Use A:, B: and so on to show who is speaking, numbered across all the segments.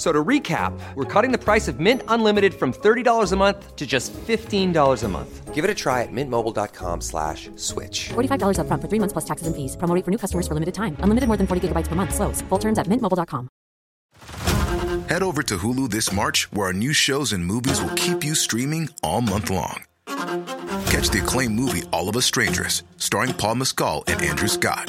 A: F- So to recap, we're cutting the price of Mint Unlimited from $30 a month to just $15 a month.
B: Give it a try at mintmobile.com slash switch.
C: $45 upfront for three months plus taxes and fees. Promo rate for new customers for limited time. Unlimited more than 40 gigabytes per month. Slows. Full terms at mintmobile.com.
D: Head over to Hulu this March, where our new shows and movies will keep you streaming all month long. Catch the acclaimed movie All of Us Strangers, starring Paul Mescal and Andrew Scott.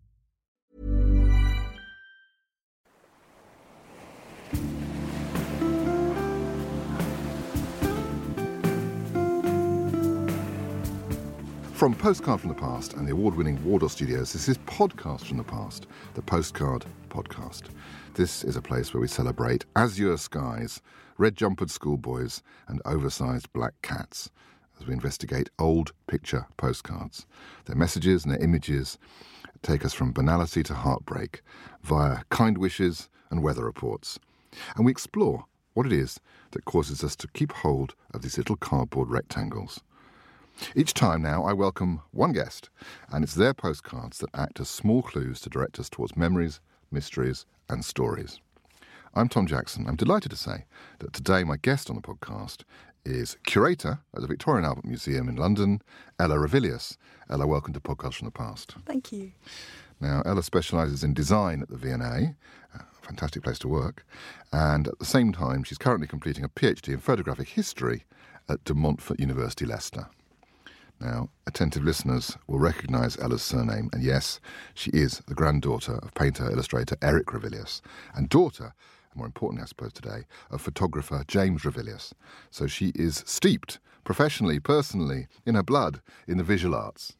E: From Postcard from the Past and the award winning Wardour Studios, this is Podcast from the Past, the Postcard Podcast. This is a place where we celebrate azure skies, red jumpered schoolboys, and oversized black cats as we investigate old picture postcards. Their messages and their images take us from banality to heartbreak via kind wishes and weather reports. And we explore what it is that causes us to keep hold of these little cardboard rectangles. Each time now, I welcome one guest, and it's their postcards that act as small clues to direct us towards memories, mysteries, and stories. I'm Tom Jackson. I'm delighted to say that today my guest on the podcast is curator at the Victoria and Albert Museum in London, Ella Ravilious. Ella, welcome to Podcast from the Past.
F: Thank you.
E: Now, Ella specialises in design at the V&A, a fantastic place to work, and at the same time, she's currently completing a PhD in photographic history at De Montfort University, Leicester. Now, attentive listeners will recognise Ella's surname, and yes, she is the granddaughter of painter illustrator Eric Ravilious, and daughter, and more importantly, I suppose today, of photographer James Ravilious. So she is steeped professionally, personally, in her blood in the visual arts.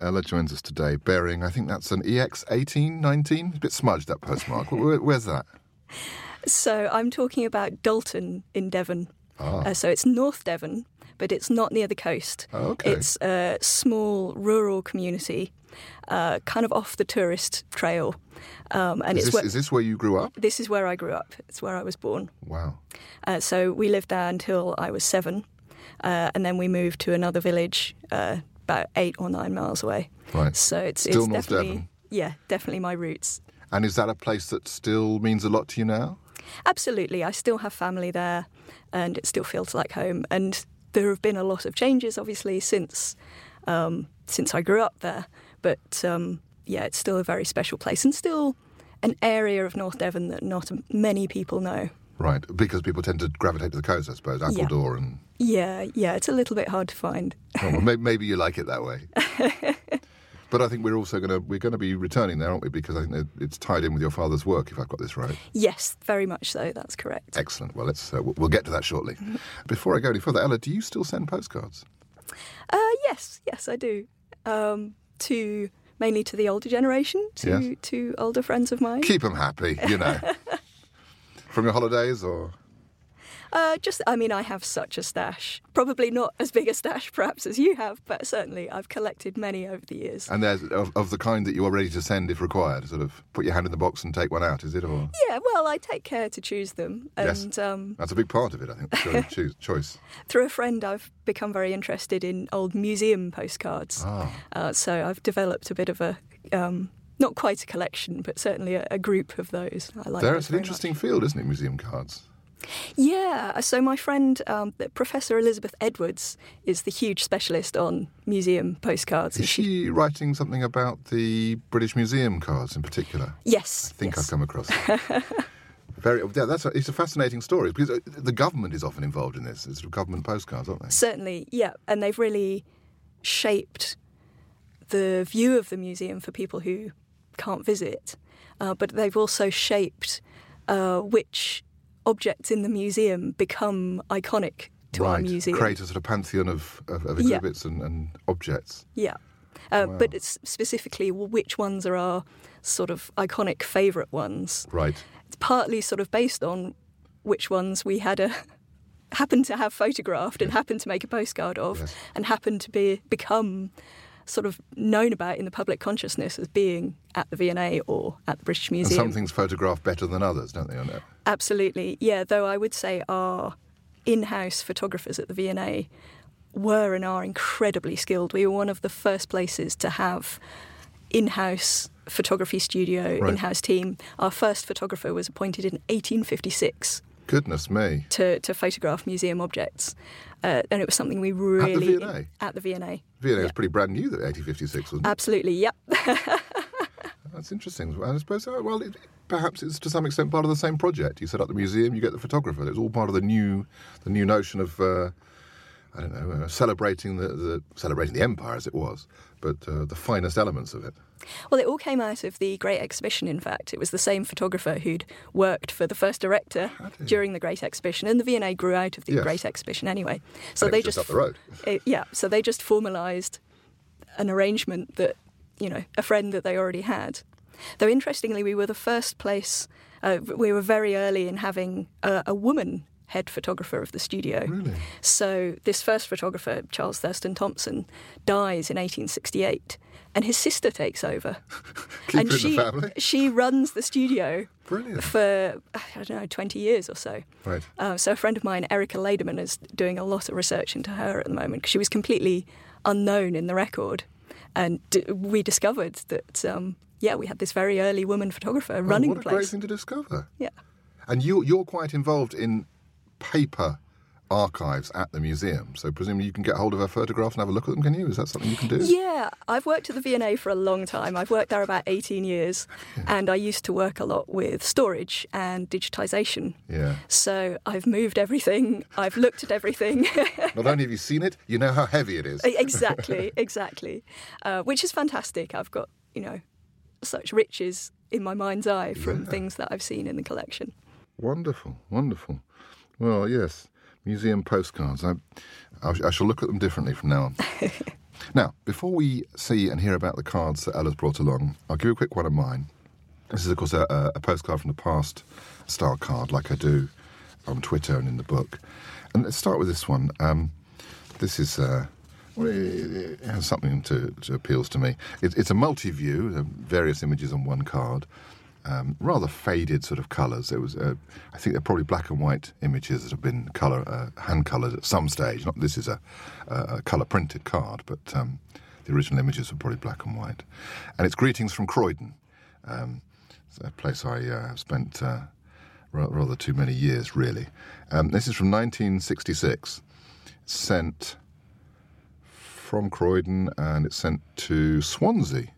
E: Ella joins us today bearing, I think that's an E EX1819. It's a bit smudged, that postmark. Where, where's that?
F: So I'm talking about Dolton in Devon.
E: Ah.
F: Uh, so it's North Devon, but it's not near the coast.
E: Oh, okay.
F: It's a small rural community, uh, kind of off the tourist trail. Um, and
E: Is
F: it's
E: this,
F: where,
E: is this where you grew up?
F: this is where I grew up. It's where I was born.
E: Wow.
F: Uh, so we lived there until I was seven, uh, and then we moved to another village uh, about eight or nine miles away.
E: Right.
F: So it's,
E: Still
F: it's
E: North
F: definitely
E: Devon?
F: yeah, definitely my roots.
E: And is that a place that still means a lot to you now?
F: Absolutely. I still have family there and it still feels like home. And there have been a lot of changes, obviously, since um, since I grew up there. But um, yeah, it's still a very special place and still an area of North Devon that not many people know.
E: Right, because people tend to gravitate to the coast, I suppose,
F: Yeah.
E: And.
F: Yeah, yeah, it's a little bit hard to find.
E: Oh, well, maybe you like it that way. but I think we're also going to we're going to be returning there, aren't we? Because I think it's tied in with your father's work, if I've got this right.
F: Yes, very much so. That's correct.
E: Excellent. Well, let's uh, we'll get to that shortly. Before I go any further, Ella, do you still send postcards?
F: Uh, yes, yes, I do. Um, to mainly to the older generation, to
E: Yes.
F: to older friends of mine.
E: Keep them happy, you know. From your holidays, or
F: Uh, just, I mean, I have such a stash. Probably not as big a stash, perhaps, as you have, but certainly I've collected many over the years.
E: and there's of, of the kind that you are ready to send if required. Sort of put your hand in the box and take one out. Is it or?
F: yeah, well, I take care to choose them,
E: Yes.
F: um,
E: That's a big part of it, I think. The choose, choice.
F: through a friend, I've become very interested in old museum postcards.
E: Ah.
F: Uh, so I've developed a bit of a, um, not quite a collection, but certainly a, a group of those. I like.
E: There, it's an interesting
F: much.
E: field, isn't it? Museum cards.
F: Yeah. So my friend, um, Professor Elizabeth Edwards, is the huge specialist on museum postcards.
E: Is she writing something about the British Museum cards in particular?
F: Yes.
E: I think
F: yes.
E: I've come across. Very, yeah, that's a, it's a fascinating story because uh, the government is often involved in this. It's sort of government postcards, aren't they?
F: Certainly, yeah. And they've really shaped the view of the museum for people who can't visit. Uh, but they've also shaped uh, which objects in the museum become iconic to our
E: right,
F: museum.
E: create a sort of pantheon of, of, of
F: Yeah.
E: exhibits and, and objects.
F: Yeah. Uh, But it's specifically which ones are our sort of iconic favourite ones.
E: Right.
F: It's partly sort of based on which ones we had a happened to have photographed and happened to make a postcard of
E: Yes.
F: and happened to be become sort of known about in the public consciousness as being at the V&A or at the British
E: And
F: Museum.
E: some things photograph better than others, don't they? On that?
F: Absolutely, yeah. Though I would say our in-house photographers at the V&A were and are incredibly skilled. We were one of the first places to have in-house photography studio,
E: Right.
F: in-house team. Our first photographer was appointed in 1856
E: Goodness me.
F: to, to photograph museum objects, uh, and it was something we really
E: V&A?
F: at the V&A.
E: V&A was pretty brand new, that 1856, wasn't it?
F: Absolutely, yep.
E: That's interesting. I suppose, uh, well, it, perhaps it's to some extent part of the same project. You set up the museum, you get the photographer. It's all part of the new, the new notion of, uh, I don't know, uh, celebrating the, the celebrating the empire as it was, but uh, the finest elements of it.
F: Well, it all came out of the Great Exhibition, in fact. It was the same photographer who'd worked for the first director during the Great Exhibition, and the V&A grew out of the
E: Yes.
F: Great Exhibition anyway. So
E: And
F: they
E: just
F: just
E: up the road.
F: It- yeah, so they just formalised an arrangement that, you know, a friend that they already had. Though interestingly, we were the first place, uh, we were very early in having a, a woman head photographer of the studio.
E: Really?
F: So this first photographer, Charles Thurston Thompson, dies in 1868, and his sister takes over. And she
E: the family.
F: she runs the studio
E: Brilliant.
F: for I don't know 20 years or so.
E: Right.
F: Uh, so a friend of mine, Erica Lederman, is doing a lot of research into her at the moment because she was completely unknown in the record, and d- we discovered that um, yeah, we had this very early woman photographer running
E: Oh,
F: running
E: what
F: the
E: a great
F: place.
E: thing to discover.
F: Yeah.
E: And you, you're quite involved in paper archives at the museum, so presumably you can get hold of her photographs and have a look at them, can you? Is that something you can do?
F: Yeah, I've worked at the V&A for a long time. I've worked there about 18 years, and I used to work a lot with storage and digitisation.
E: Yeah.
F: So I've moved everything, I've looked at everything.
E: Not only have you seen it, you know how heavy it is.
F: exactly, exactly. Uh, which is fantastic. I've got, you know, such riches in my mind's eye from things that I've seen in the collection.
E: Wonderful, wonderful. Well, yes, museum postcards. I, I, I shall look at them differently from now on. now, before we see and hear about the cards that Ella's brought along, I'll give you a quick one of mine. This is, of course, a, a- postcard from the past style card, like I do on Twitter and in the book. And let's start with this one. Um, this is. Uh, well, it it has something to, to appeals to me. It, it's a multi-view, uh, various images on one card, um, rather faded sort of colours. It was, uh, I think, they're probably black and white images that have been colour uh, hand coloured at some stage. Not this is a, a, colour printed card, but um, the original images were probably black and white. And it's greetings from Croydon, um, a place I uh, have spent uh, ra- rather too many years, really. Um, this is from 1966. Sent from Croydon and it's sent to Swansea.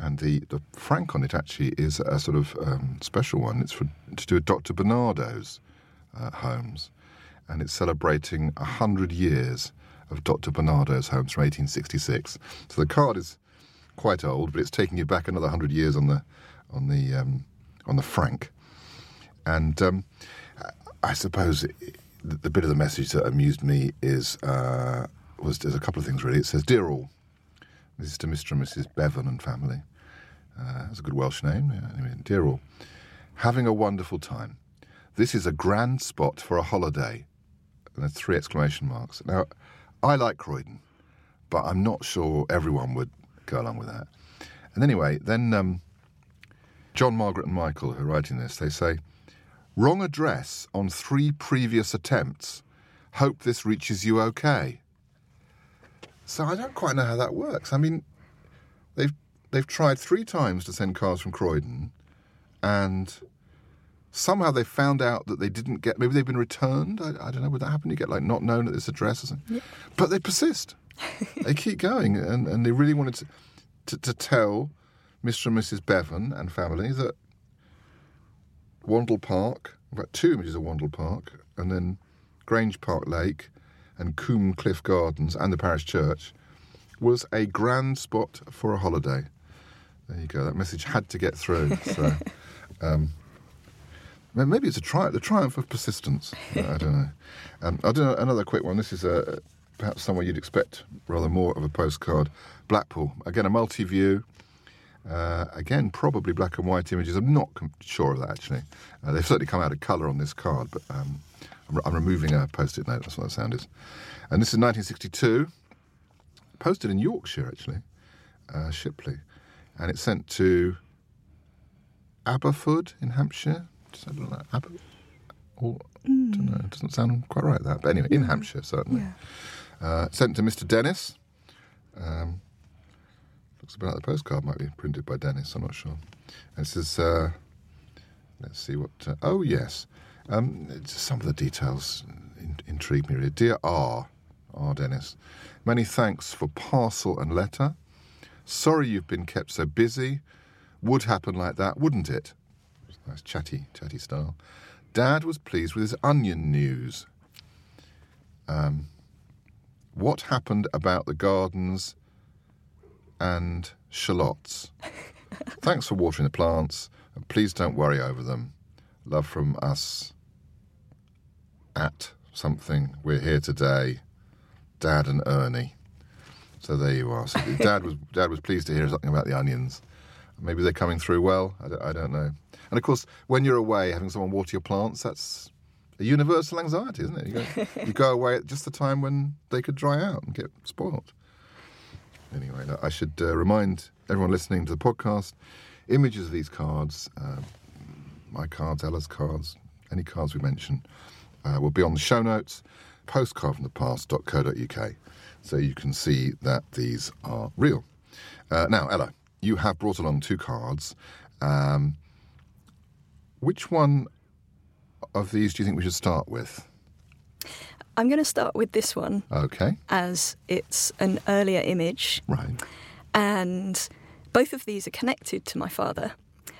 E: And the, the frank on it actually is a sort of um, special one. It's for, to do with Dr. Barnardo's uh, homes. And it's celebrating 100 years of Dr. Barnardo's homes from 1866. So the card is quite old, but it's taking you back another 100 years on the, on the, um, on the frank. And um, I suppose the bit of the message that amused me is uh, was there's a couple of things really. It says, "Dear all, this is to Mr. and Mrs. Bevan and family. Uh, that's a good Welsh name. Anyway, having a wonderful time. This is a grand spot for a holiday." And there's three exclamation marks. Now, I like Croydon, but I'm not sure everyone would go along with that. And anyway, then um, John, Margaret, and Michael, who are writing this, they say, Wrong address on three previous attempts. Hope this reaches you okay. So I don't quite know how that works. I mean, they've they've tried three times to send cars from Croydon, and somehow they found out that they didn't get. Maybe they've been returned. I, I don't know. Would that happen? You get like not known at this address or something. But they persist. they keep going, and, and they really wanted to, to to tell Mr. and Mrs. Bevan and family that Wandle Park, in fact, two images of Wandle Park, and then Grange Park Lake and Coombe Cliff Gardens and the parish church was a grand spot for a holiday. There you go. That message had to get through. So, um, maybe it's a tri- the triumph of persistence. I don't know. Um, I'll do another quick one. This is a, perhaps somewhere you'd expect rather more of a postcard. Blackpool. Again, a multi view. Uh, again, probably black and white images. I'm not com- sure of that actually. Uh, they've certainly come out of colour on this card, but um, I'm, re- I'm removing a post it note. That's what the sound is. And this is 1962. Posted in Yorkshire actually, uh, Shipley. And it's sent to Aberford in Hampshire. Does that look like Aber? Or, don't know. It doesn't sound quite right that. But anyway, in Hampshire certainly. Uh, sent to Mr. Dennis. Um, looks a bit like the postcard might be printed by Dennis. I'm not sure. And it says, uh, let's see what. Uh, oh yes, um, some of the details in, intrigue me really. Dear R, R Dennis, many thanks for parcel and letter. Sorry you've been kept so busy. Would happen like that, wouldn't it? Nice chatty, chatty style. Dad was pleased with his onion news. Um, what happened about the gardens and shallots? Thanks for watering the plants, and please don't worry over them. Love from us at something. We're here today, Dad and Ernie. So there you are. So Dad was Dad was pleased to hear something about the onions. Maybe they're coming through well. I don't, I don't know. And of course, when you're away, having someone water your plants, that's a universal anxiety, isn't it? You go, you go away at just the time when they could dry out and get spoilt. Anyway, I should uh, remind everyone listening to the podcast images of these cards, uh, my cards, Ella's cards, any cards we mention, uh, will be on the show notes, postcardfromthepast.co.uk, so you can see that these are real. Uh, now, Ella, you have brought along two cards. Um, which one of these do you think we should start with?
F: I'm going to start with this one
E: Okay,
F: as it's an earlier image,
E: right.
F: and both of these are connected to my father,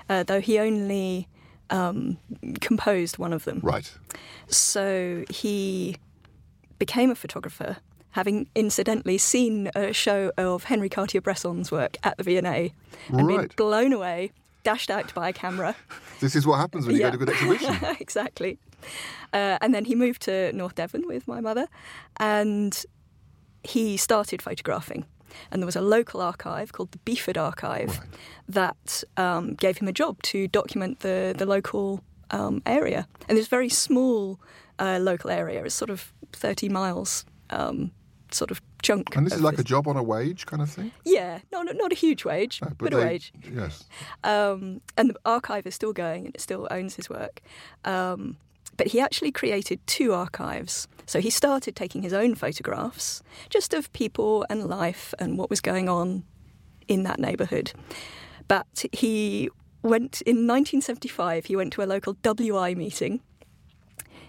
F: uh, though he only um, composed one of them.
E: Right.
F: So he became a photographer, having incidentally seen a show of Henri Cartier-Bresson's work at the V&A and been blown away, dashed out by a camera.
E: This is what happens when you
F: Yeah.
E: go to a good exhibition.
F: exactly. Uh, and then he moved to North Devon with my mother, and he started photographing. And there was a local archive called the Beaford Archive that um, gave him a job to document the the local um, area. And this very small uh, local area. It's sort of thirty miles. Um, Sort of chunk.
E: And this is like a job on a wage kind of thing?
F: yeah, not not a huge wage,
E: No,
F: but, a
E: they-
F: wage.
E: Yes.
F: Um, and the archive is still going and it still owns his work. Um, but he actually created two archives. So he started taking his own photographs, just of people and life and what was going on in that neighbourhood. But he went, in 1975, he went to a local WI meeting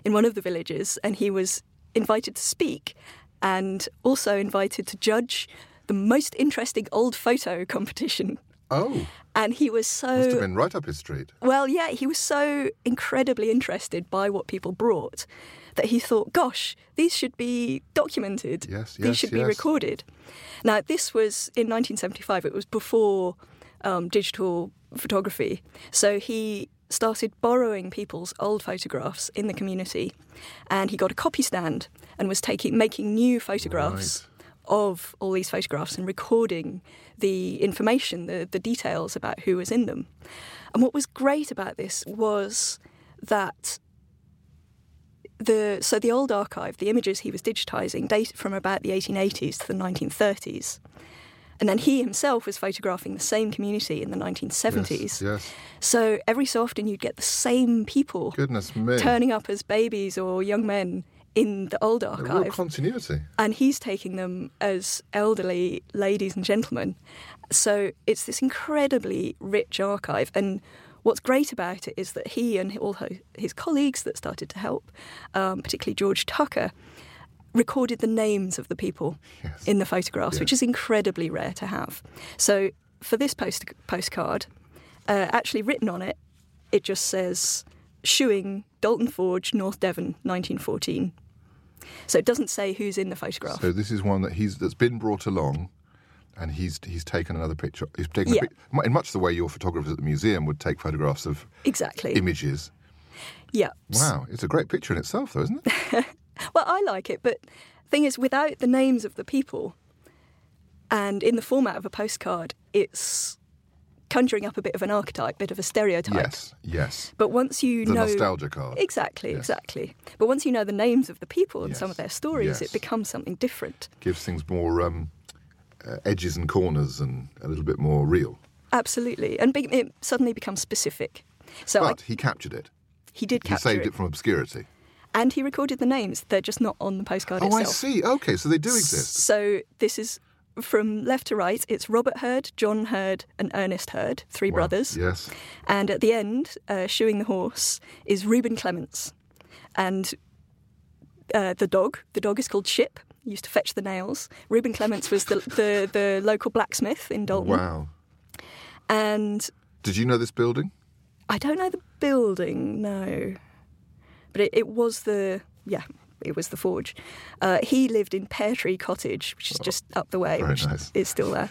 F: in one of the villages and he was invited to speak and also invited to judge the most interesting old photo competition.
E: Oh,
F: And he was so
E: must have been right up his street.
F: well, yeah, he was so incredibly interested by what people brought that he thought, gosh, these should be documented.
E: Yes,
F: These
E: yes,
F: should be recorded. Now, this was in 1975, it was before um, digital photography. So he started borrowing people's old photographs in the community and he got a copy stand and was taking making new photographs of all these photographs and recording the information, the, the details about who was in them. And what was great about this was that the so the old archive, the images he was digitizing, dated from about the 1880s to the 1930s. And then he himself was photographing the same community in the 1970s.
E: Yes, yes.
F: So every so often you'd get the same people
E: Goodness me.
F: turning up as babies or young men in the old
E: A real
F: archive
E: continuity.
F: and he's taking them as elderly ladies and gentlemen. So it's this incredibly rich archive. And what's great about it is that he and all his colleagues that started to help, um, particularly George Tucker, recorded the names of the people
E: Yes.
F: in the photographs, which is incredibly rare to have. So for this post- postcard, uh, actually written on it, it just says Shoeing, Dolton Forge, North Devon, 1914. So it doesn't say who's in the photograph.
E: So this is one that he's that's been brought along, and he's he's taken another picture. He's taken
F: Yeah.
E: pic, in much the way your photographers at the museum would take photographs of
F: Exactly.
E: images.
F: yeah.
E: Wow, it's a great picture in itself, though, isn't it?
F: Well, I like it, but thing is, without the names of the people, and in the format of a postcard, it's conjuring up a bit of an archetype, bit of a stereotype.
E: Yes, yes.
F: But once you
E: The
F: know
E: nostalgia card.
F: exactly,
E: Yes.
F: exactly. But once you know the names of the people and
E: Yes.
F: some of their stories,
E: Yes.
F: it becomes something different.
E: Gives things more um, uh, edges and corners and a little bit more real.
F: Absolutely, and be- it suddenly becomes specific. So I,
E: But he captured it.
F: he did
E: He saved
F: it.
E: it from obscurity.
F: And he recorded the names. They're just not on the postcard
E: Oh, I see. Okay, so they do exist.
F: So this is from left to right. It's Robert Hurd, John Hurd, and Ernest Hurd, three
E: Wow.
F: brothers.
E: Yes.
F: And at the end, uh, shoeing the horse, is Reuben Clements. And uh, the dog, the dog is called Ship, used to fetch the nails. Reuben Clements was the, the, the local blacksmith in Dolton.
E: Wow.
F: And
E: Did you know this building?
F: I don't know the building, no. But it, it was the, yeah, it was the forge. Uh, he lived in Pear Tree Cottage, which is just up the way,
E: Oh, very
F: which
E: nice.
F: is still there.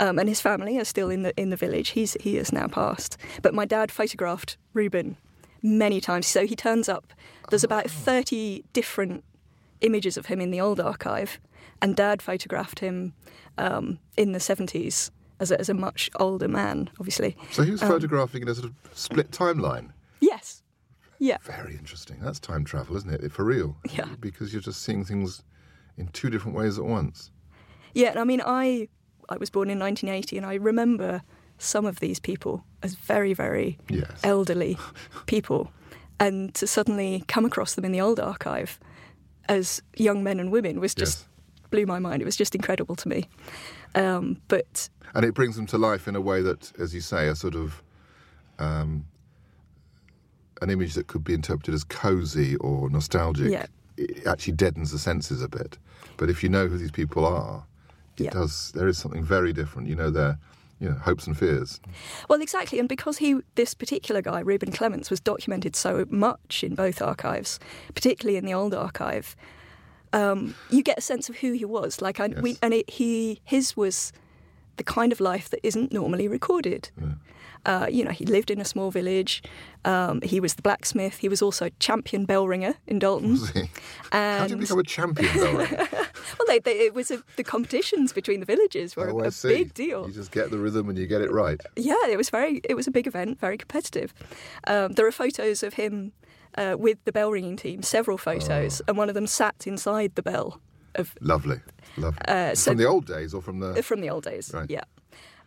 F: Um, and his family are still in the in the village. He's he has now passed. But my dad photographed Reuben many times. So he turns up. There's
E: Oh.
F: about thirty different images of him in the old archive, and Dad photographed him um, in the seventies as a, as a much older man, obviously.
E: So he
F: Um,
E: was photographing in a sort of split timeline.
F: Yes. Yeah.
E: Very interesting. That's time travel, isn't it? For real.
F: Yeah.
E: Because you're just seeing things in two different ways at once.
F: Yeah, and I mean, I I was born in 1980, and I remember some of these people as very, very
E: Yes.
F: elderly people, and to suddenly come across them in the old archive as young men and women was just
E: Yes.
F: blew my mind. It was just incredible to me. Um, but
E: And it brings them to life in a way that, as you say, a sort of um, an image that could be interpreted as cozy or nostalgic.
F: Yeah.
E: It actually deadens the senses a bit. But if you know who these people are, it
F: Yeah.
E: does. There is something very different. You know their, you know, hopes and fears.
F: Well, exactly, and because he, this particular guy, Reuben Clements, was documented so much in both archives, particularly in the old archive, um, you get a sense of who he was. Like, I, we, and it, he, his was the kind of life that isn't normally recorded. Uh, you know, he lived in a small village. Um, he was the blacksmith. He was also champion bell ringer in
E: Dolton. How did he become a champion, though?
F: well, they, they, it was a, the competitions between the villages were
E: oh,
F: a,
E: I
F: a
E: see.
F: big deal.
E: You just get the rhythm and you get it right.
F: Yeah, it was very. It was a big event, very competitive. Um, there are photos of him uh, with the bell ringing team, several photos,
E: Oh.
F: and one of them sat inside the bell of
E: Lovely, lovely.
F: Uh, so-
E: from the old days or from the?
F: from the old days.
E: Right.
F: Yeah.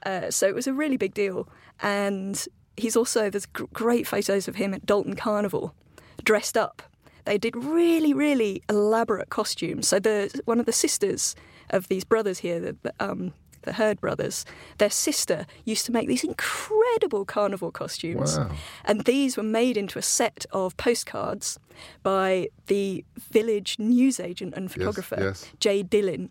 F: Uh, so it was a really big deal, and he's also there's great photos of him at Dolton Carnival, dressed up. They did really, really elaborate costumes. So the one of the sisters of these brothers here, the um, the Hurd brothers, their sister used to make these incredible carnival costumes,
E: Wow.
F: and these were made into a set of postcards by the village newsagent and photographer
E: yes.
F: Jay Dillon.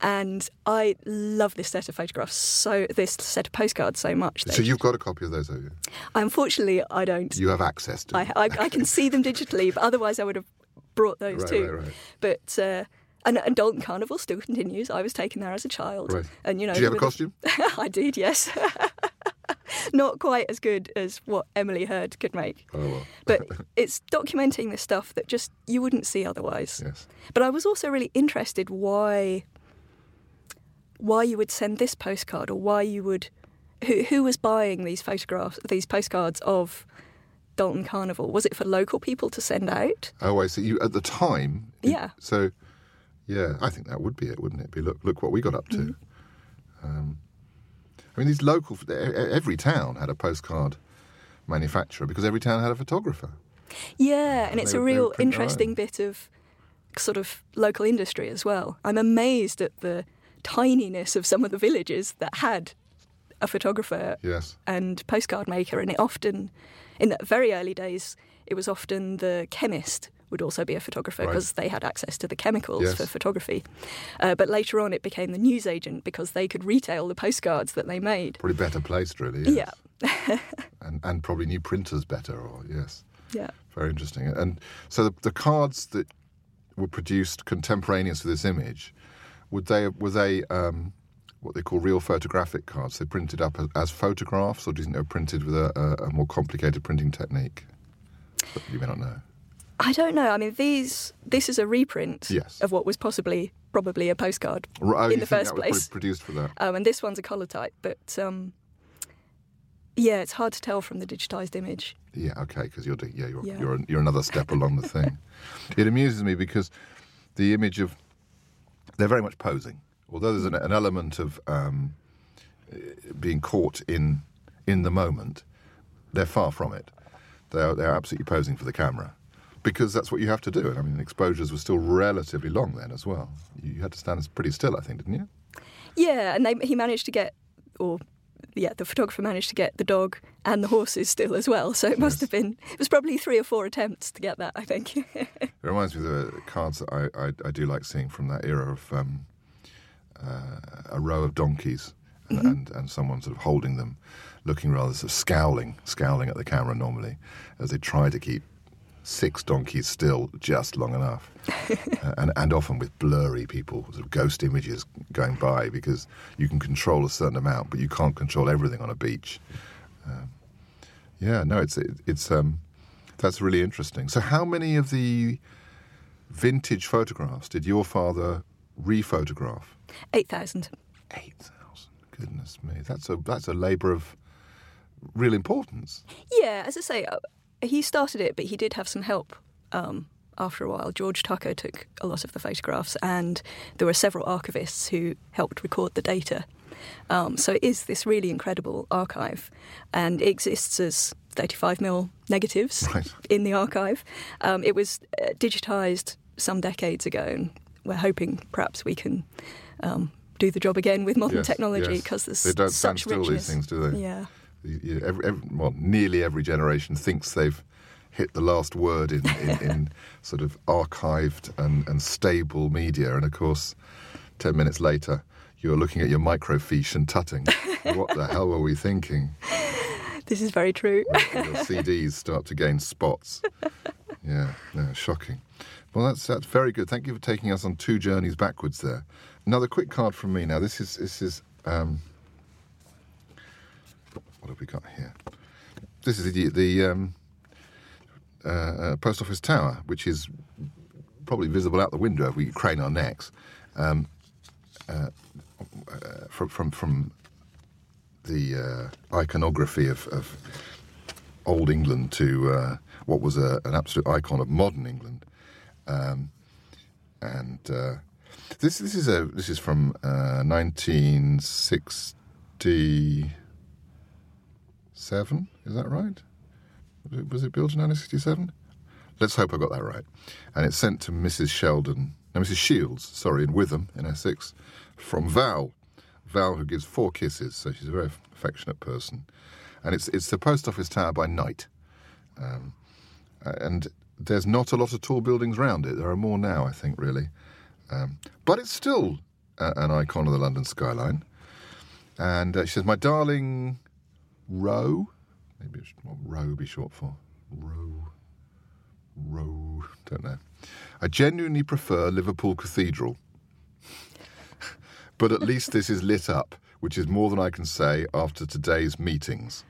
F: And I love this set of photographs, so this set of postcards so much.
E: So you've got a copy of those, have you?
F: Unfortunately, I don't.
E: You have access to.
F: I,
E: them.
F: I, I can see them digitally, but otherwise I would have brought those
E: Right,
F: too.
E: right, right.
F: But uh, and, and Dolton Carnival still continues. I was taken there as a child,
E: Right.
F: and you know,
E: Did you have a costume?
F: I did, yes. Not quite as good as what Emily Hurd could make,
E: Oh well.
F: but it's documenting the stuff that just you wouldn't see otherwise.
E: Yes.
F: But I was also really interested why why you would send this postcard or why you would who who was buying these photographs these postcards of Dolton Carnival? Was it for local people to send out?
E: Oh, I see. You at the time. it-
F: Yeah.
E: So, yeah, I think that would be it, wouldn't it? Be look, look what we got up to.
F: Mm-hmm.
E: Um, I mean, these local. Every town had a postcard manufacturer because every town had a photographer.
F: Yeah, and it's
E: they-
F: a real
E: would print their
F: interesting bit of sort of local industry as well. I'm amazed at the tininess of some of the villages that had a photographer
E: Yes.
F: and postcard maker, and it often, in the very early days, it was often the chemist would also be a photographer
E: Right.
F: because they had access to the chemicals
E: Yes.
F: for photography. Uh, but later on, it became the newsagent because they could retail the postcards that they made.
E: Probably better placed, really. yes.
F: Yeah,
E: And and probably new printers better. Or yes.
F: yeah.
E: Very interesting. And so the, the cards that were produced contemporaneous with this image, would they were they um, what they call real photographic cards? They printed up as, as photographs, or do you think they were printed with a, a, a more complicated printing technique? But you may not know.
F: I don't know. I mean, these this is a reprint
E: Yes.
F: of what was possibly probably a postcard
E: oh,
F: in the first place.
E: produced for that?
F: Um, and this one's a colour type, but um, yeah, it's hard to tell from the digitised image.
E: Yeah, okay, because you're yeah you're
F: Yeah.
E: you're you're another step along the thing. It amuses me because the image of they're very much posing, although there's an, an element of um, being caught in in the moment. They're far from it. They're they're absolutely posing for the camera because that's what you have to do. And I mean, exposures were still relatively long then as well. You had to stand pretty still, I think, didn't you?
F: Yeah, and they, he managed to get, or yeah, the photographer managed to get the dog and the horses still as well. So it must have been, it was probably three or four attempts to get that, I think.
E: It reminds me of the cards that I, I, I do like seeing from that era of um, uh, a row of donkeys and, and, and someone sort of holding them, looking rather sort of scowling, scowling at the camera normally, as they try to keep six donkeys still just long enough. Uh, and, and often with blurry people, sort of ghost images going by because you can control a certain amount, but you can't control everything on a beach. Um, yeah, no, it's it, it's um, that's really interesting. So, how many of the vintage photographs did your father rephotograph?
F: 8,000.
E: Eight thousand. Goodness me, that's a that's a labour of real importance.
F: Yeah, as I say, uh, he started it, but he did have some help um, after a while. George Tucker took a lot of the photographs, and there were several archivists who helped record the data. Um, so it is this really incredible archive, and it exists as 35mm negatives
E: Right.
F: in the archive. Um, it was uh, digitised some decades ago, and we're hoping perhaps we can um, do the job again with modern
E: Yes,
F: technology
E: yes.
F: because there's
E: they don't stand
F: such
E: still.
F: richness.
E: These things, do they?
F: Yeah.
E: You- every, every, well, nearly every generation thinks they've hit the last word in, in, in sort of archived and, and stable media, and of course, ten minutes later, you're looking at your microfiche and tutting. what the hell were we thinking?
F: This is very true.
E: your CDs start to gain spots. Yeah, no, shocking. Well, that's that's very good. Thank you for taking us on two journeys backwards there. Another quick card from me. Now, this is this is um, what have we got here? This is the the um, uh, uh, post office tower, which is probably visible out the window if we crane our necks. Um, uh, uh, from from from the uh, iconography of, of old England to what was a, an absolute icon of modern England. Um, and this this is a this is from uh, 1967. Is that right? Was it- built in 1967? Let's hope I got that right. And it's sent to Mrs. Sheldon, no, Mrs. Shields, sorry, in Witham, in Essex, from Val. Val, who gives four kisses, so she's a very affectionate person. And it's it's the post office tower by night. Um, uh, and there's not a lot of tall buildings around it. There are more now, I think, really. Um, but it's still uh, an icon of the London skyline. And uh, she says, My darling Row, maybe it's, what Row be short for? Row. Row, don't know. I genuinely prefer Liverpool Cathedral. but at least this is lit up, which is more than I can say after today's meetings.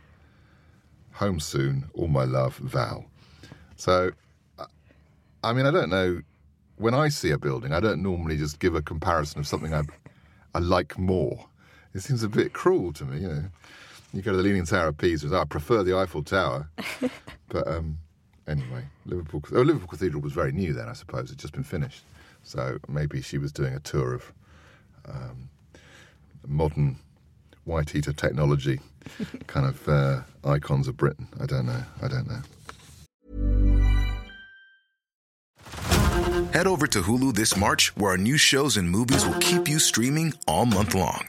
E: Home soon, all my love, Val. So, I- mean, I don't know. When I see a building, I don't normally just give a comparison of something I, I like more. It seems a bit cruel to me, you know. You go to the Leaning Tower of Pisa, I prefer the Eiffel Tower. but um, anyway, Liverpool, oh, Liverpool Cathedral was very new then, I suppose. It's just been finished. So maybe she was doing a tour of um, modern white heat of technology, kind of uh, icons of Britain. I don't know. I don't know.
D: Head over to Hulu this March, where our new shows and movies will keep you streaming all month long.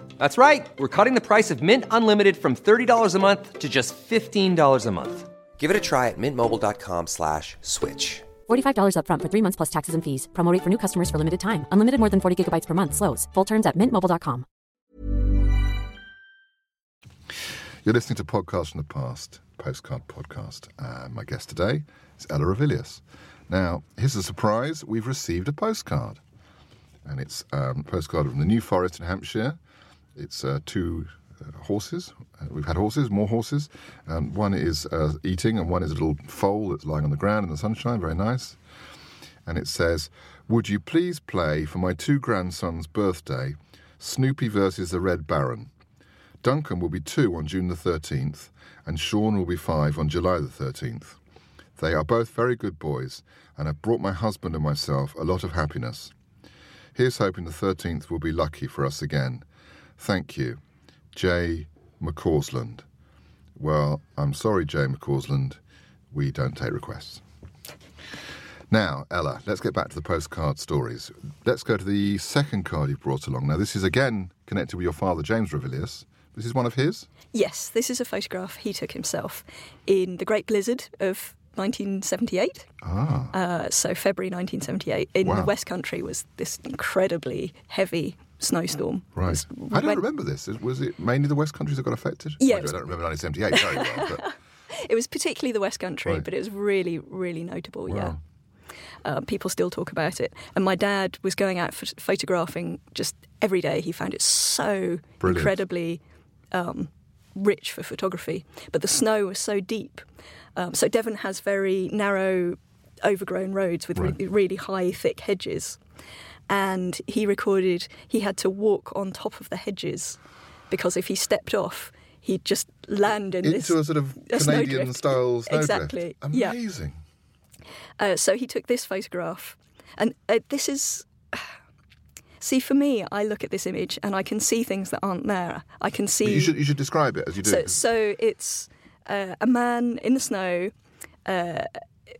A: That's right. We're cutting the price of Mint Unlimited from $30 a month to just $15 a month.
B: Give it a try at mintmobile.com slash switch.
C: $45 upfront for three months plus taxes and fees. Promo rate for new customers for limited time. Unlimited more than 40 gigabytes per month. Slows. Full terms at mintmobile.com.
E: You're listening to Podcasts from the Past, Postcard Podcast. Uh, my guest today is Ella Ravilious. Now, here's a surprise. We've received a postcard. And it's um, a postcard from the New Forest in Hampshire. It's uh, two uh, horses. Uh, we've had horses, more horses. Um, one is uh, eating, and one is a little foal that's lying on the ground in the sunshine. Very nice. And it says, Would you please play for my two grandsons' birthday Snoopy versus the Red Baron? Duncan will be two on June the 13th, and Sean will be five on July the 13th. They are both very good boys and have brought my husband and myself a lot of happiness. Here's hoping the 13th will be lucky for us again. Thank you. J. McCausland. Well, I'm sorry, J. McCausland. We don't take requests. Now, Ella, let's get back to the postcard stories. Let's go to the second card you've brought along. Now, this is again connected with your father, James Ravilious. This is one of his?
F: Yes, this is a photograph he took himself in the Great Blizzard of 1978.
E: Ah.
F: Uh, so February 1978 in
E: Wow.
F: the West Country was this incredibly heavy snowstorm.
E: Right. I don't
F: went-
E: remember this. Was it mainly the West Countries that got affected?
F: Yeah,
E: Mind
F: it
E: you,
F: was-
E: I don't remember 1978 very well. But,
F: It was particularly the West Country,
E: Right.
F: but it was really, really notable. Yeah. Uh, people still talk about it. And my dad was going out ph- photographing just every day. He found it so
E: Brilliant.
F: incredibly um, rich for photography. But the snow was so deep. Um, so Devon has very narrow, overgrown roads with
E: Right.
F: really, really high, thick hedges. And he recorded he had to walk on top of the hedges because if he stepped off, he'd just land in this
E: into a sort of
F: a
E: Canadian style snowdrift.
F: Exactly, yeah.
E: Amazing.
F: Uh, so he took this photograph, and uh, this is. See, for me, I look at this image and I can see things that aren't there. I can see.
E: But you should you should describe it as you do.
F: so, so it's uh, a man in the snow uh,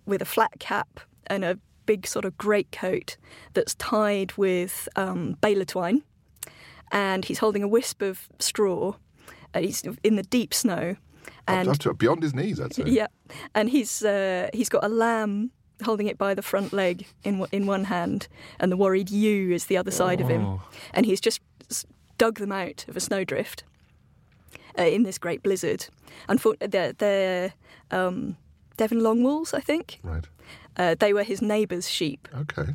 F: with a flat cap and a big sort of greatcoat that's tied with um, baler twine, and he's holding a wisp of straw. Uh, he's in the deep snow,
E: Up-
F: and
E: up to- beyond his knees, I'd say.
F: yeah, and he's uh, he's got a lamb holding it by the front leg in one- in one hand, and the worried ewe is the other side of him,
E: Oh.
F: and he's just dug them out of a snowdrift uh, in this great blizzard. Unfortunately, they're, they're um, Devon Longwools, I think.
E: Right.
F: Uh, they were his neighbour's sheep,
E: Okay.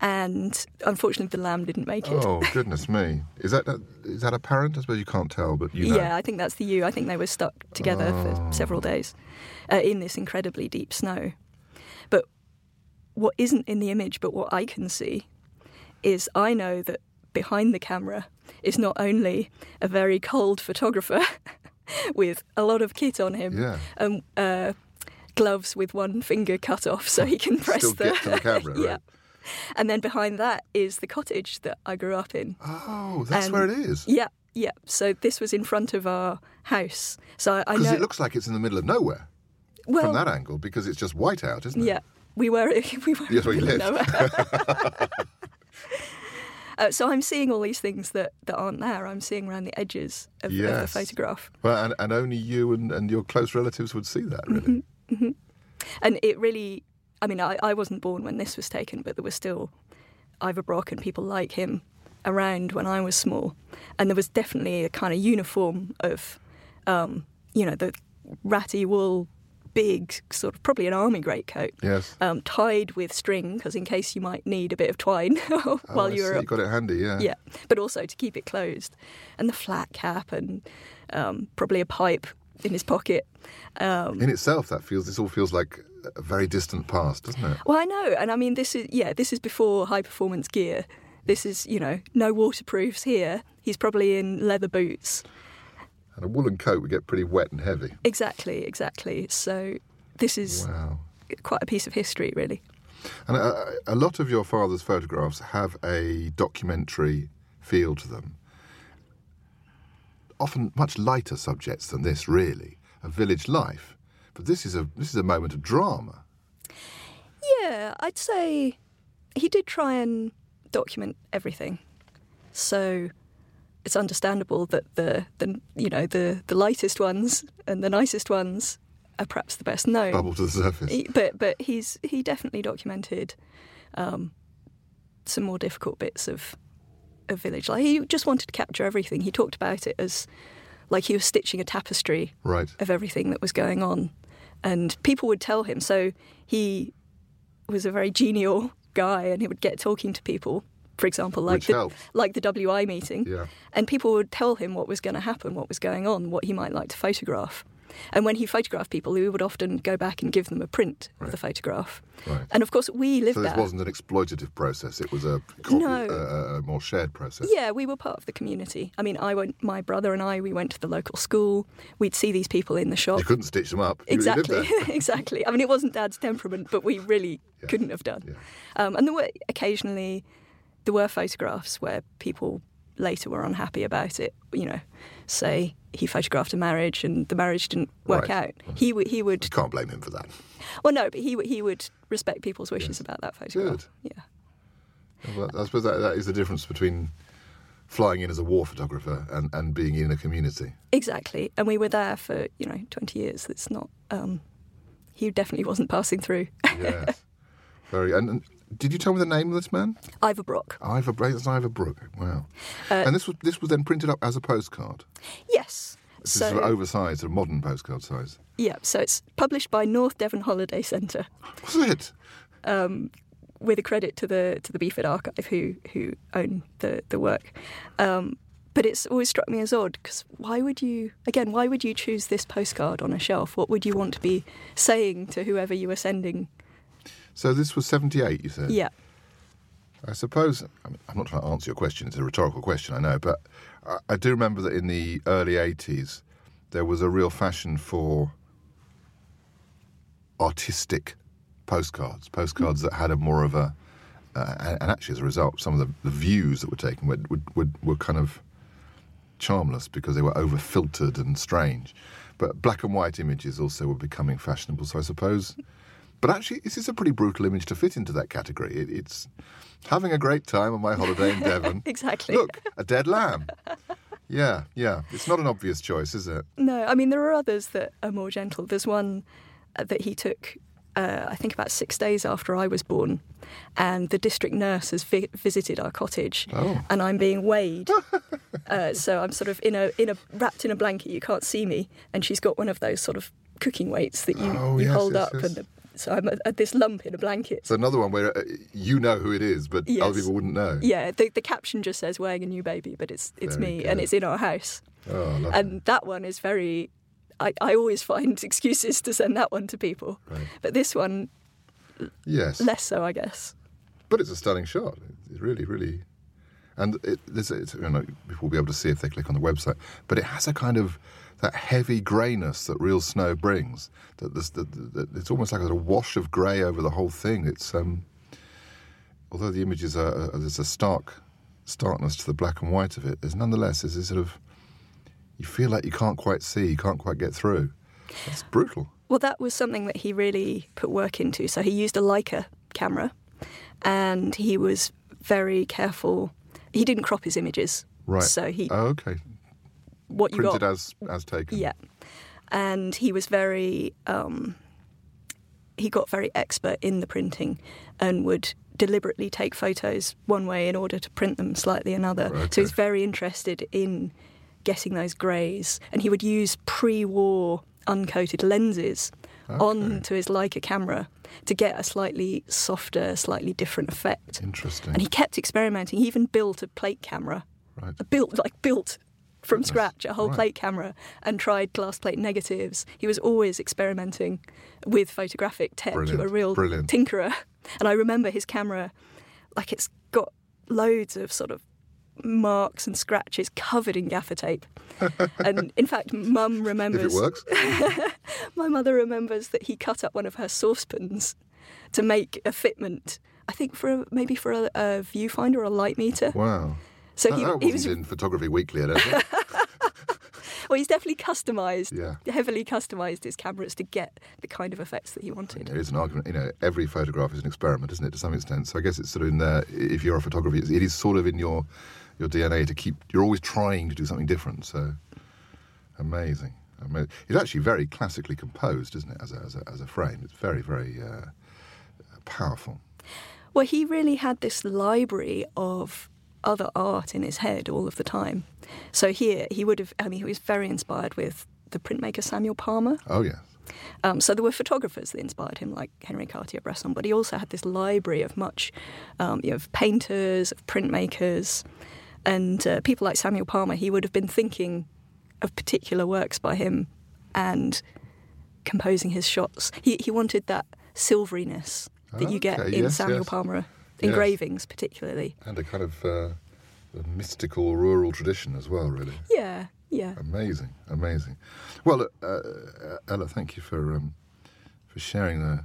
F: and unfortunately, the lamb didn't make it.
E: Oh goodness me! Is that is that apparent? I suppose you can't tell, but you know.
F: Yeah, I think that's the ewe. I think they were stuck together
E: Oh.
F: for several days uh, in this incredibly deep snow. But what isn't in the image, but what I can see, is I know that behind the camera is not only a very cold photographer with a lot of kit on him,
E: Yeah.
F: and uh, gloves with one finger cut off so he can press
E: Still
F: the
E: get to the camera,
F: yeah.
E: right?
F: And then behind that is the cottage that I grew up in.
E: Oh, that's
F: And-
E: where it is.
F: Yeah, yeah. So this was in front of our house. So I- know.
E: it looks like it's in the middle of nowhere
F: well,
E: from that angle, because it's just white out, isn't it?
F: Yeah, we were. We were.
E: Yes, where you
F: in
E: lived.
F: nowhere. uh, so I'm seeing all these things that, that aren't there. I'm seeing around the edges of, of the photograph,
E: Well, and, and only you and, and your close relatives would see that, really.
F: And it really. I mean, I, I wasn't born when this was taken, but there were still Ivor Brock and people like him around when I was small, and there was definitely a kind of uniform of, um, you know, the ratty wool, big sort of probably an army greatcoat,
E: Yes.
F: um, tied with string because in case you might need a bit of twine while
E: Oh,
F: you were
E: see.
F: up
E: You got it handy, yeah.
F: yeah, but also to keep it closed, and the flat cap, and um, probably a pipe in his pocket. Um,
E: In itself, that feels. This all feels like a very distant past, doesn't it?
F: well, I know, and I mean, this is yeah, this is before high performance gear. This is you know no waterproofs here. He's probably in leather boots.
E: And a woolen coat would get pretty wet and heavy.
F: Exactly, exactly. So this is
E: Wow.
F: quite a piece of history, really.
E: And a, a lot of your father's photographs have a documentary feel to them. Often much lighter subjects than this, really, of village life. But this is a this is a moment of drama.
F: Yeah, I'd say he did try and document everything. So it's understandable that the, the you know the, the lightest ones and the nicest ones are perhaps the best known.
E: Bubble to the surface.
F: He- but but he's he definitely documented um, some more difficult bits of of village Like He just wanted to capture everything. He talked about it as like he was stitching a tapestry
E: Right.
F: of everything that was going on. And people would tell him. So he was a very genial guy and he would get talking to people, for example, like
E: Which
F: the,
E: helped.
F: like the WI meeting.
E: Yeah.
F: And people would tell him what was going to happen, what was going on, what he might like to photograph. And when he photographed people, he would often go back and give them a print of the photograph.
E: Right.
F: And of course, we lived
E: So this
F: there.
E: wasn't an exploitative process. It was a, copy,
F: No.
E: a, a more shared process.
F: Yeah, we were part of the community. I mean, I went. My brother and I, we went to the local school. We'd see these people in the shop.
E: You couldn't stitch them up.
F: Exactly, exactly. I mean, it wasn't Dad's temperament, but we really couldn't have done.
E: Yeah.
F: Um, and there were occasionally there were photographs where people later were unhappy about it. You know, say he photographed a marriage and the marriage didn't work
E: Right.
F: out. He would he would
E: You can't blame him for that.
F: well no, but he would he would respect people's wishes about that photograph. Yeah.
E: Well, I suppose that, that is the difference between flying in as a war photographer and, and being in a community.
F: Exactly. And we were there for, you know, 20 years. It's not, um, he definitely wasn't passing through.
E: Yes. Very. And, and did you tell me the name of this man?
F: Ivor Brock.
E: Ivor Brook. That's Ivor Brook. Wow.
F: Uh,
E: and this was this was then printed up as a postcard.
F: Yes.
E: This is
F: So,
E: sort of oversized, of modern postcard size.
F: yeah, so it's published by North Devon Holiday Centre
E: Was it?
F: with a credit to the to the Beaford Archive who who own the the work. Um, but it's always struck me as odd because why would you again why would you choose this postcard on a shelf? What would you want to be saying to whoever you were sending?
E: So this was seventy eight. You said.
F: Yeah,
E: I suppose I mean, I'm not trying to answer your question. It's a rhetorical question, I know, but I, I do remember that in the early '80s there was a real fashion for artistic postcards, postcards that had a more of a, uh, and, and actually as a result, some of the, the views that were taken were, would, would, were kind of charmless because they were over filtered and strange. But black and white images also were becoming fashionable. So I suppose. But actually, this is a pretty brutal image to fit into that category. It, it's having a great time on my holiday in Devon.
F: exactly.
E: Look, a dead lamb. Yeah, yeah. It's not an obvious choice, is it?
F: No, I mean there are others that are more gentle. There's one uh, that he took, uh, I think, about six days after I was born, and the district nurse has vi- visited our cottage,
E: Oh.
F: and I'm being weighed. uh, so I'm sort of in a in a wrapped in a blanket. You can't see me, and she's got one of those sort of cooking weights that you,
E: Oh,
F: you
E: yes,
F: hold
E: yes,
F: up,
E: yes.
F: and the, so I'm at, this lump in a blanket.
E: It's another one where uh, you know who it is, but
F: Yes.
E: other people wouldn't know.
F: yeah, the, the caption just says wearing a new baby," but it's it's
E: Very
F: me, and it's in our house.
E: Oh, lovely.
F: And that one is very. I, I always find excuses to send that one to people.
E: Right.
F: But this one,
E: yes.
F: less so, I guess.
E: But it's a stunning shot. It's really, really. And it, there's, it's, you know, people will be able to see if they click on the website. But it has a kind of that heavy greyness that real snow brings. That there's, that, that, it's almost like a wash of grey over the whole thing. It's um, although the images are there's a stark starkness to the black and white of it. There's nonetheless there's this sort of you feel like you can't quite see, you can't quite get through. It's brutal.
F: Well, that was something that he really put work into. So he used a Leica camera and he was very careful. He didn't crop his images.
E: Right.
F: So he,
E: Oh, okay.
F: What you
E: Printed
F: got.
E: as as taken.
F: Yeah. And he was very, um, he got very expert in the printing and would deliberately take photos one way in order to print them slightly another.
E: Okay.
F: So he's very interested in getting those greys, and he would use pre-war uncoated lenses onto his Leica camera to get a slightly softer, slightly different effect.
E: Interesting.
F: And he kept experimenting. He even built a plate camera,
E: Right.
F: a built like built from scratch a whole
E: Right.
F: plate camera, and tried glass plate negatives. He was always experimenting with photographic tech. You
E: Brilliant,
F: a real
E: brilliant.
F: tinkerer. And I remember his camera, like it's got loads of sort of marks and scratches covered in gaffer tape. and in fact, Mum remembers.
E: if it works.
F: My mother remembers that he cut up one of her saucepans to make a fitment. I think for a, maybe for a, a viewfinder or a light meter.
E: Wow.
F: So
E: that,
F: he,
E: that
F: he was
E: in Photography Weekly, I don't think.
F: well. He's definitely customised,
E: Yeah.
F: heavily customised his cameras to get the kind of effects that he wanted.
E: There is an argument, you know, every photograph is an experiment, isn't it, to some extent? So I guess it's sort of in there, if you're a photographer, it is sort of in your, your DNA to keep, you're always trying to do something different. So amazing. amazing. It's actually very classically composed, isn't it, as a, as a, as a frame? It's very, very uh, powerful.
F: Well, he really had this library of other art in his head all of the time. So here, he would have, I mean, he was very inspired with the printmaker Samuel Palmer.
E: Oh, yes.
F: Um, so there were photographers that inspired him, like Henri Cartier-Bresson, but he also had this library of much, um, you know, of painters, of printmakers, and uh, people like Samuel Palmer. He would have been thinking of particular works by him and composing his shots. He he wanted that silveriness that you get
E: Okay,
F: in
E: yes,
F: Samuel
E: yes.
F: Palmer
E: Yes.
F: engravings, particularly.
E: And a kind of uh, a mystical rural tradition as well, really.
F: Yeah, yeah.
E: Amazing, amazing. Well, uh, uh, Ella, thank you for um, for sharing the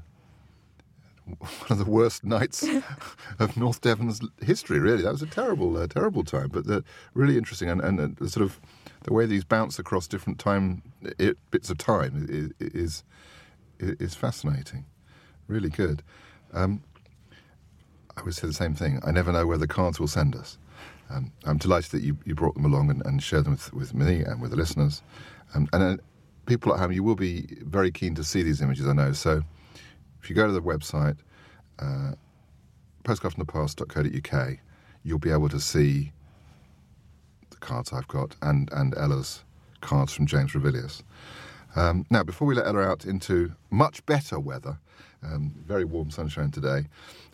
E: one of the worst nights of North Devon's history. Really, that was a terrible, uh, terrible time, but uh, really interesting, and, and uh, the sort of the way these bounce across different time i bits of time is, is is fascinating. Really good. Um, I would say the same thing. I never know where the cards will send us. Um, I'm delighted that you, you brought them along and, and shared them with, with me and with the listeners. Um, and uh, people at home, you will be very keen to see these images, I know. So if you go to the website, uh, postcardfromthepast.co.uk, you'll be able to see the cards I've got and, and Ella's cards from James Ravilious. Um, now, before we let Ella out into much better weather, um, very warm sunshine today,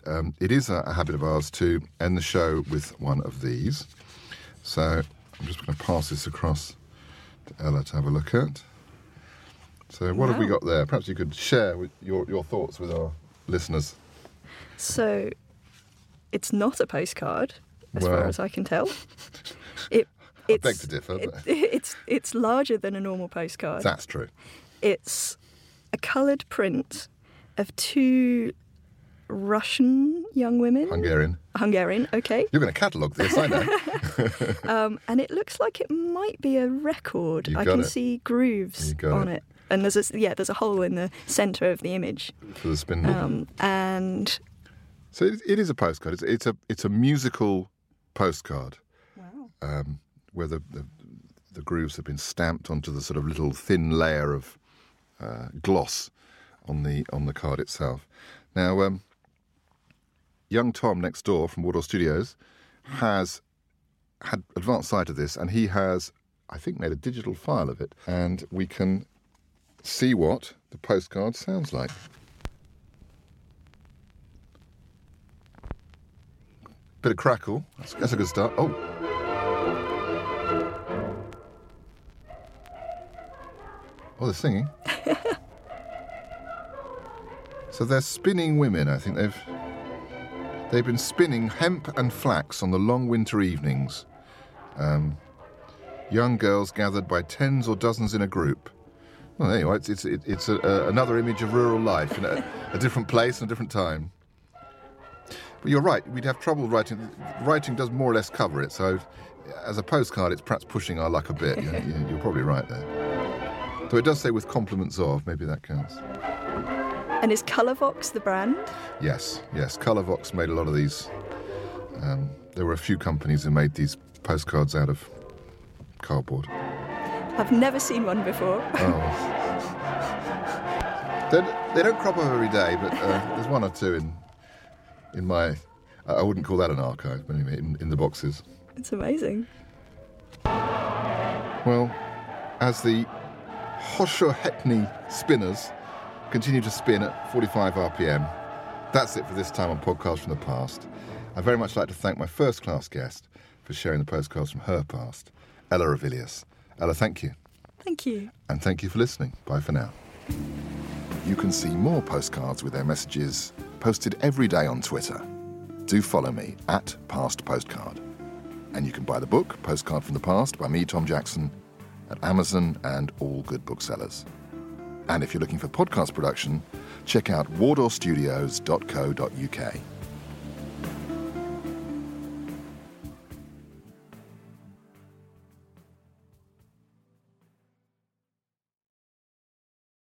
E: um, it is a, a habit of ours to end the show with one of these. So I'm just going to pass this across to Ella to have a look at. So, what have we got there? Perhaps you could share with your, your thoughts with our listeners.
F: So it's not a postcard, as
E: Well.
F: far as I can tell. It,
E: I
F: it's,
E: beg to differ,
F: it- it's it's larger than a normal postcard.
E: That's true.
F: It's a coloured print of two Russian young women.
E: Hungarian.
F: Hungarian, okay.
E: You're going to catalogue this, I know.
F: Um, and it looks like it might be a record.
E: You
F: I can
E: it.
F: see grooves on
E: it.
F: it. And there's a, yeah, there's a hole in the centre of the image.
E: for the spindle.
F: Um, and
E: So it, it is a postcard. It's, it's a it's a musical postcard.
F: wow.
E: um, where the, the the grooves have been stamped onto the sort of little thin layer of uh, gloss on the on the card itself. Now, um, young Tom next door from Wardour Studios has had advanced sight of this, and he has, I think, made a digital file of it, and we can see what the postcard sounds like. Bit of crackle. That's, that's a good start. Oh. Oh, they're singing. so they're spinning women. I think they've they've been spinning hemp and flax on the long winter evenings. Um, young girls gathered by tens or dozens in a group. Well, anyway, it's it's it's a, a, another image of rural life in a, a different place and a different time. But you're right. We'd have trouble writing. Writing does more or less cover it. So, as a postcard, it's perhaps pushing our luck a bit. You're, you're probably right there. Though it does say with compliments of. Maybe that counts.
F: And is Colourvox the brand?
E: Yes, yes. Colourvox made a lot of these. Um, there were a few companies who made these postcards out of cardboard.
F: I've never seen one before.
E: Oh. They, they don't crop up every day, but uh, there's one or two in in my I wouldn't call that an archive, but anyway, in, in the boxes.
F: It's amazing.
E: Well, as the Hoshohetni spinners continue to spin at 45 RPM, that's it for this time on Podcast from the Past. I'd very much like to thank my first class guest for sharing the postcards from her past, Ella Ravilious. Ella, thank you.
F: Thank you.
E: And thank you for listening. Bye for now. You can see more postcards with their messages posted every day on Twitter. Do follow me at Past Postcard. And you can buy the book, Postcard from the Past, by me, Tom Jackson, at Amazon and all good booksellers. And if you're looking for podcast production, check out wardourstudios.co.uk.